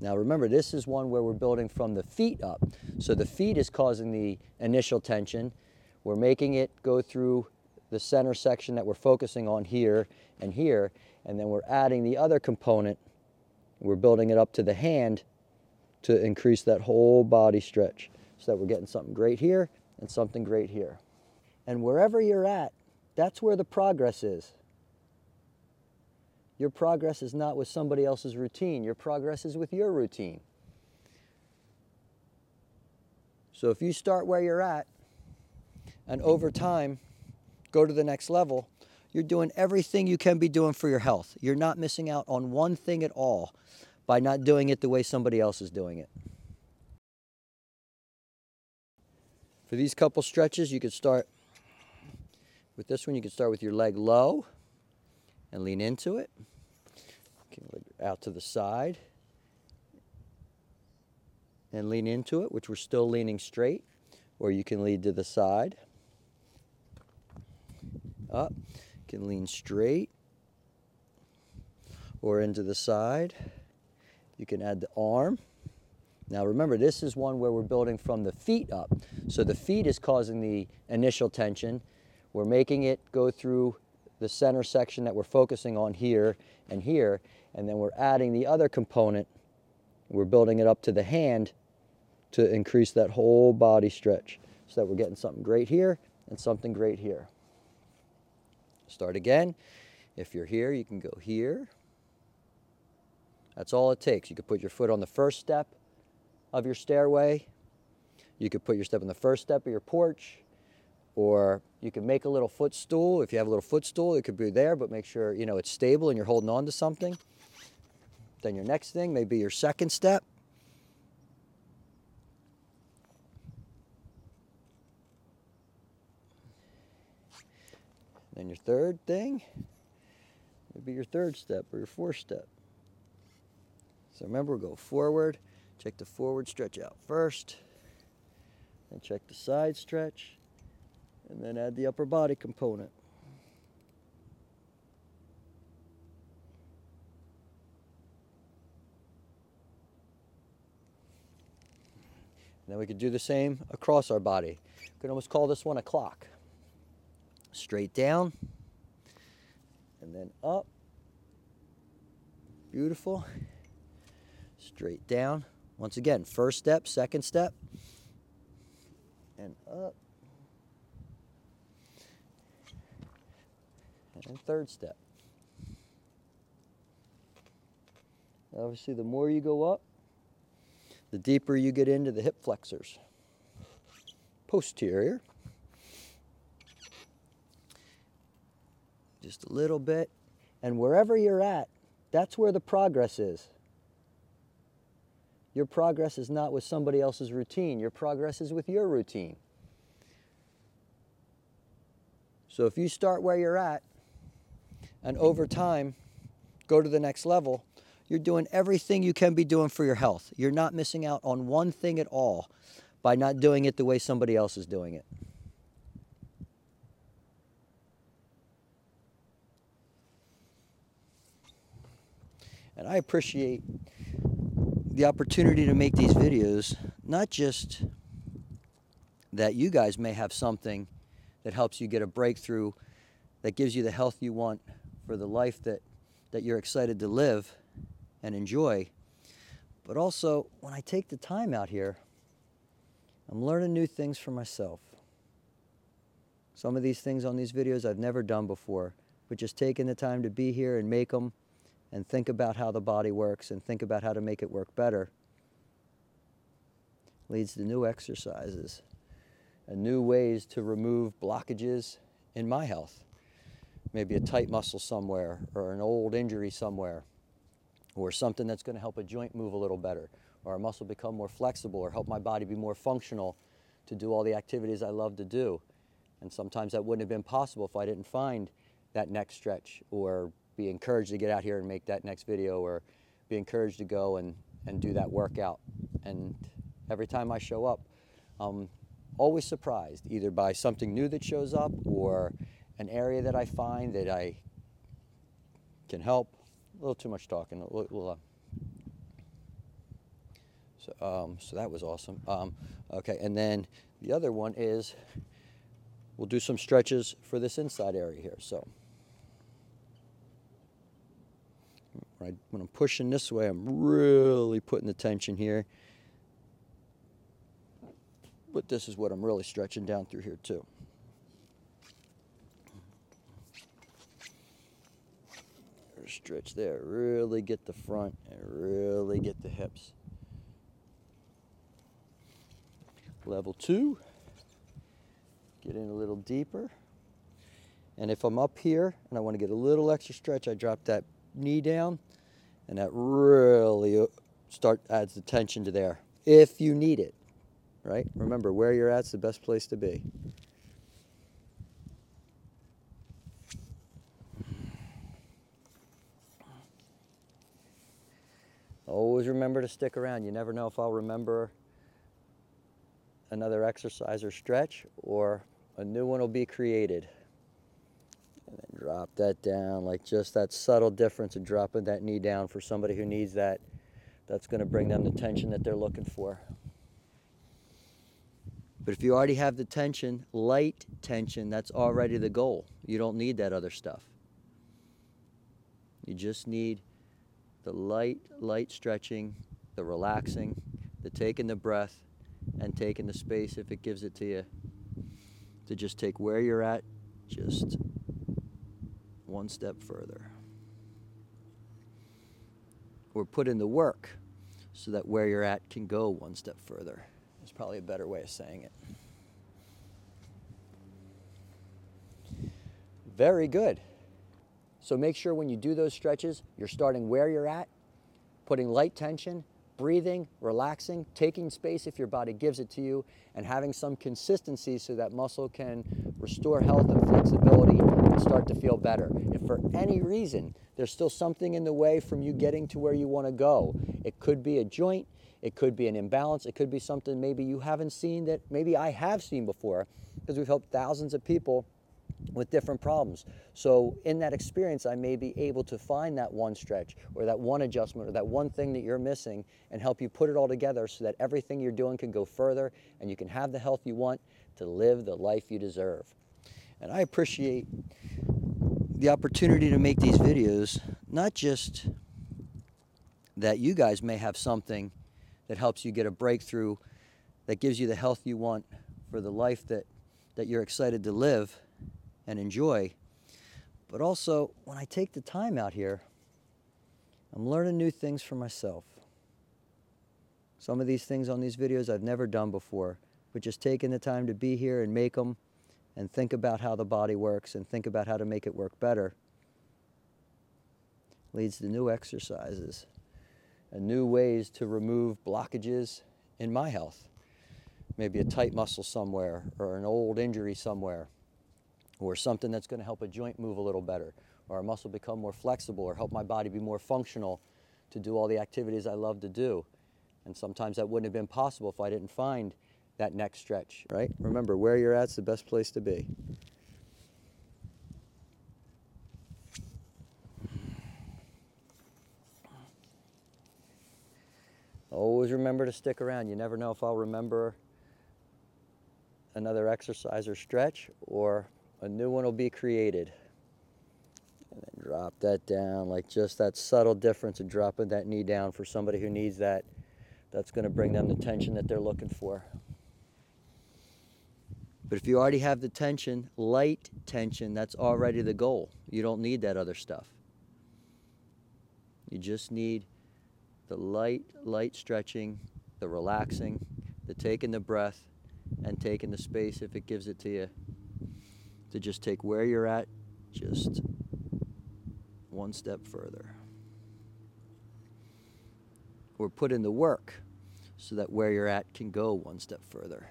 Now remember, this is one where we're building from the feet up. So the feet is causing the initial tension. We're making it go through the center section that we're focusing on here and here, and then we're adding the other component. We're building it up to the hand to increase that whole body stretch so that we're getting something great here and something great here. And wherever you're at, that's where the progress is. Your progress is not with somebody else's routine. Your progress is with your routine. So if you start where you're at and over time go to the next level, you're doing everything you can be doing for your health. You're not missing out on one thing at all by not doing it the way somebody else is doing it. For these couple stretches, you could start with this one. You can start with your leg low and lean into it. Out to the side and lean into it, which we're still leaning straight, or you can lead to the side. Up, you can lean straight or into the side. You can add the arm. Now remember, this is one where we're building from the feet up. So the feet is causing the initial tension. We're making it go through the center section that we're focusing on here and here, and then we're adding the other component. We're building it up to the hand to increase that whole body stretch so that we're getting something great here and something great here. Start again. If you're here, you can go here. That's all it takes. You could put your foot on the first step of your stairway. You could put your step on the first step of your porch. Or you can make a little footstool. If you have a little footstool, it could be there, but make sure you know it's stable and you're holding on to something. Then your next thing may be your second step. Then your third thing, maybe your third step or your fourth step. So remember, we'll go forward, check the forward stretch out first, then check the side stretch, and then add the upper body component. And then we could do the same across our body. We could almost call this one a clock. Straight down, and then up. Beautiful. Straight down. Once again, first step, second step, and up. And third step. Obviously, the more you go up, the deeper you get into the hip flexors. Posterior. Just a little bit. And wherever you're at, that's where the progress is. Your progress is not with somebody else's routine. Your progress is with your routine. So if you start where you're at and over time go to the next level, you're doing everything you can be doing for your health. You're not missing out on one thing at all by not doing it the way somebody else is doing it. And I appreciate the opportunity to make these videos, not just that you guys may have something that helps you get a breakthrough that gives you the health you want for the life that, that you're excited to live and enjoy. But also, when I take the time out here, I'm learning new things for myself. Some of these things on these videos I've never done before, but just taking the time to be here and make them and think about how the body works and think about how to make it work better leads to new exercises and new ways to remove blockages in my health. Maybe a tight muscle somewhere or an old injury somewhere or something that's going to help a joint move a little better or a muscle become more flexible or help my body be more functional to do all the activities I love to do. And sometimes that wouldn't have been possible if I didn't find that next stretch or be encouraged to get out here and make that next video or be encouraged to go and, and do that workout. And every time I show up, I'm always surprised either by something new that shows up or an area that I find that I can help. A little too much talking. We'll, uh, So, um, so that was awesome. Um, okay, and then the other one is we'll do some stretches for this inside area here. So when, I, when I'm pushing this way, I'm really putting the tension here. But this is what I'm really stretching down through here too. Stretch there, really get the front and really get the hips. Level two, get in a little deeper. And if I'm up here and I want to get a little extra stretch, I drop that knee down and that really uh, start adds the tension to there if you need it right? Remember, where you're at's the best place to be. Always remember to stick around. You never know if I'll remember another exercise or stretch or a new one will be created. And then drop that down, like just that subtle difference of dropping that knee down for somebody who needs that. That's going to bring them the tension that they're looking for. But if you already have the tension, light tension, that's already the goal. You don't need that other stuff. You just need the light, light stretching, the relaxing, the taking the breath, and taking the space if it gives it to you. To just take where you're at, just one step further. Or put in the work so that where you're at can go one step further is probably a better way of saying it. Very good. So make sure when you do those stretches, you're starting where you're at, putting light tension, breathing, relaxing, taking space if your body gives it to you, and having some consistency so that muscle can restore health and flexibility and start to feel better. If for any reason there's still something in the way from you getting to where you want to go, it could be a joint, it could be an imbalance. It could be something maybe you haven't seen that maybe I have seen before because we've helped thousands of people with different problems. So in that experience, I may be able to find that one stretch or that one adjustment or that one thing that you're missing and help you put it all together so that everything you're doing can go further and you can have the health you want to live the life you deserve. And I appreciate the opportunity to make these videos, not just that you guys may have something that helps you get a breakthrough, that gives you the health you want for the life that, that you're excited to live and enjoy. But also, when I take the time out here, I'm learning new things for myself. Some of these things on these videos I've never done before, but just taking the time to be here and make them and think about how the body works and think about how to make it work better leads to new exercises and new ways to remove blockages in my health. Maybe a tight muscle somewhere or an old injury somewhere or something that's going to help a joint move a little better or a muscle become more flexible or help my body be more functional to do all the activities I love to do. And sometimes that wouldn't have been possible if I didn't find that next stretch, right? Remember, where you're at's the best place to be. Always remember to stick around. You never know if I'll remember another exercise or stretch or a new one will be created. And then drop that down, like just that subtle difference of dropping that knee down for somebody who needs that. That's going to bring them the tension that they're looking for. But if you already have the tension, light tension, that's already the goal. You don't need that other stuff. You just need the light, light stretching, the relaxing, the taking the breath, and taking the space if it gives it to you. To just take where you're at, just one step further. Or put in the work so that where you're at can go one step further.